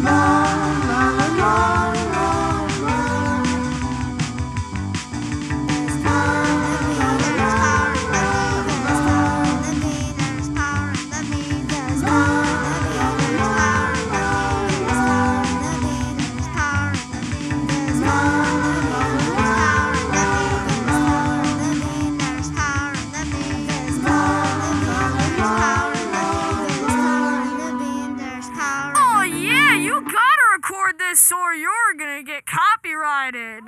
Oh this or you're gonna get copyrighted.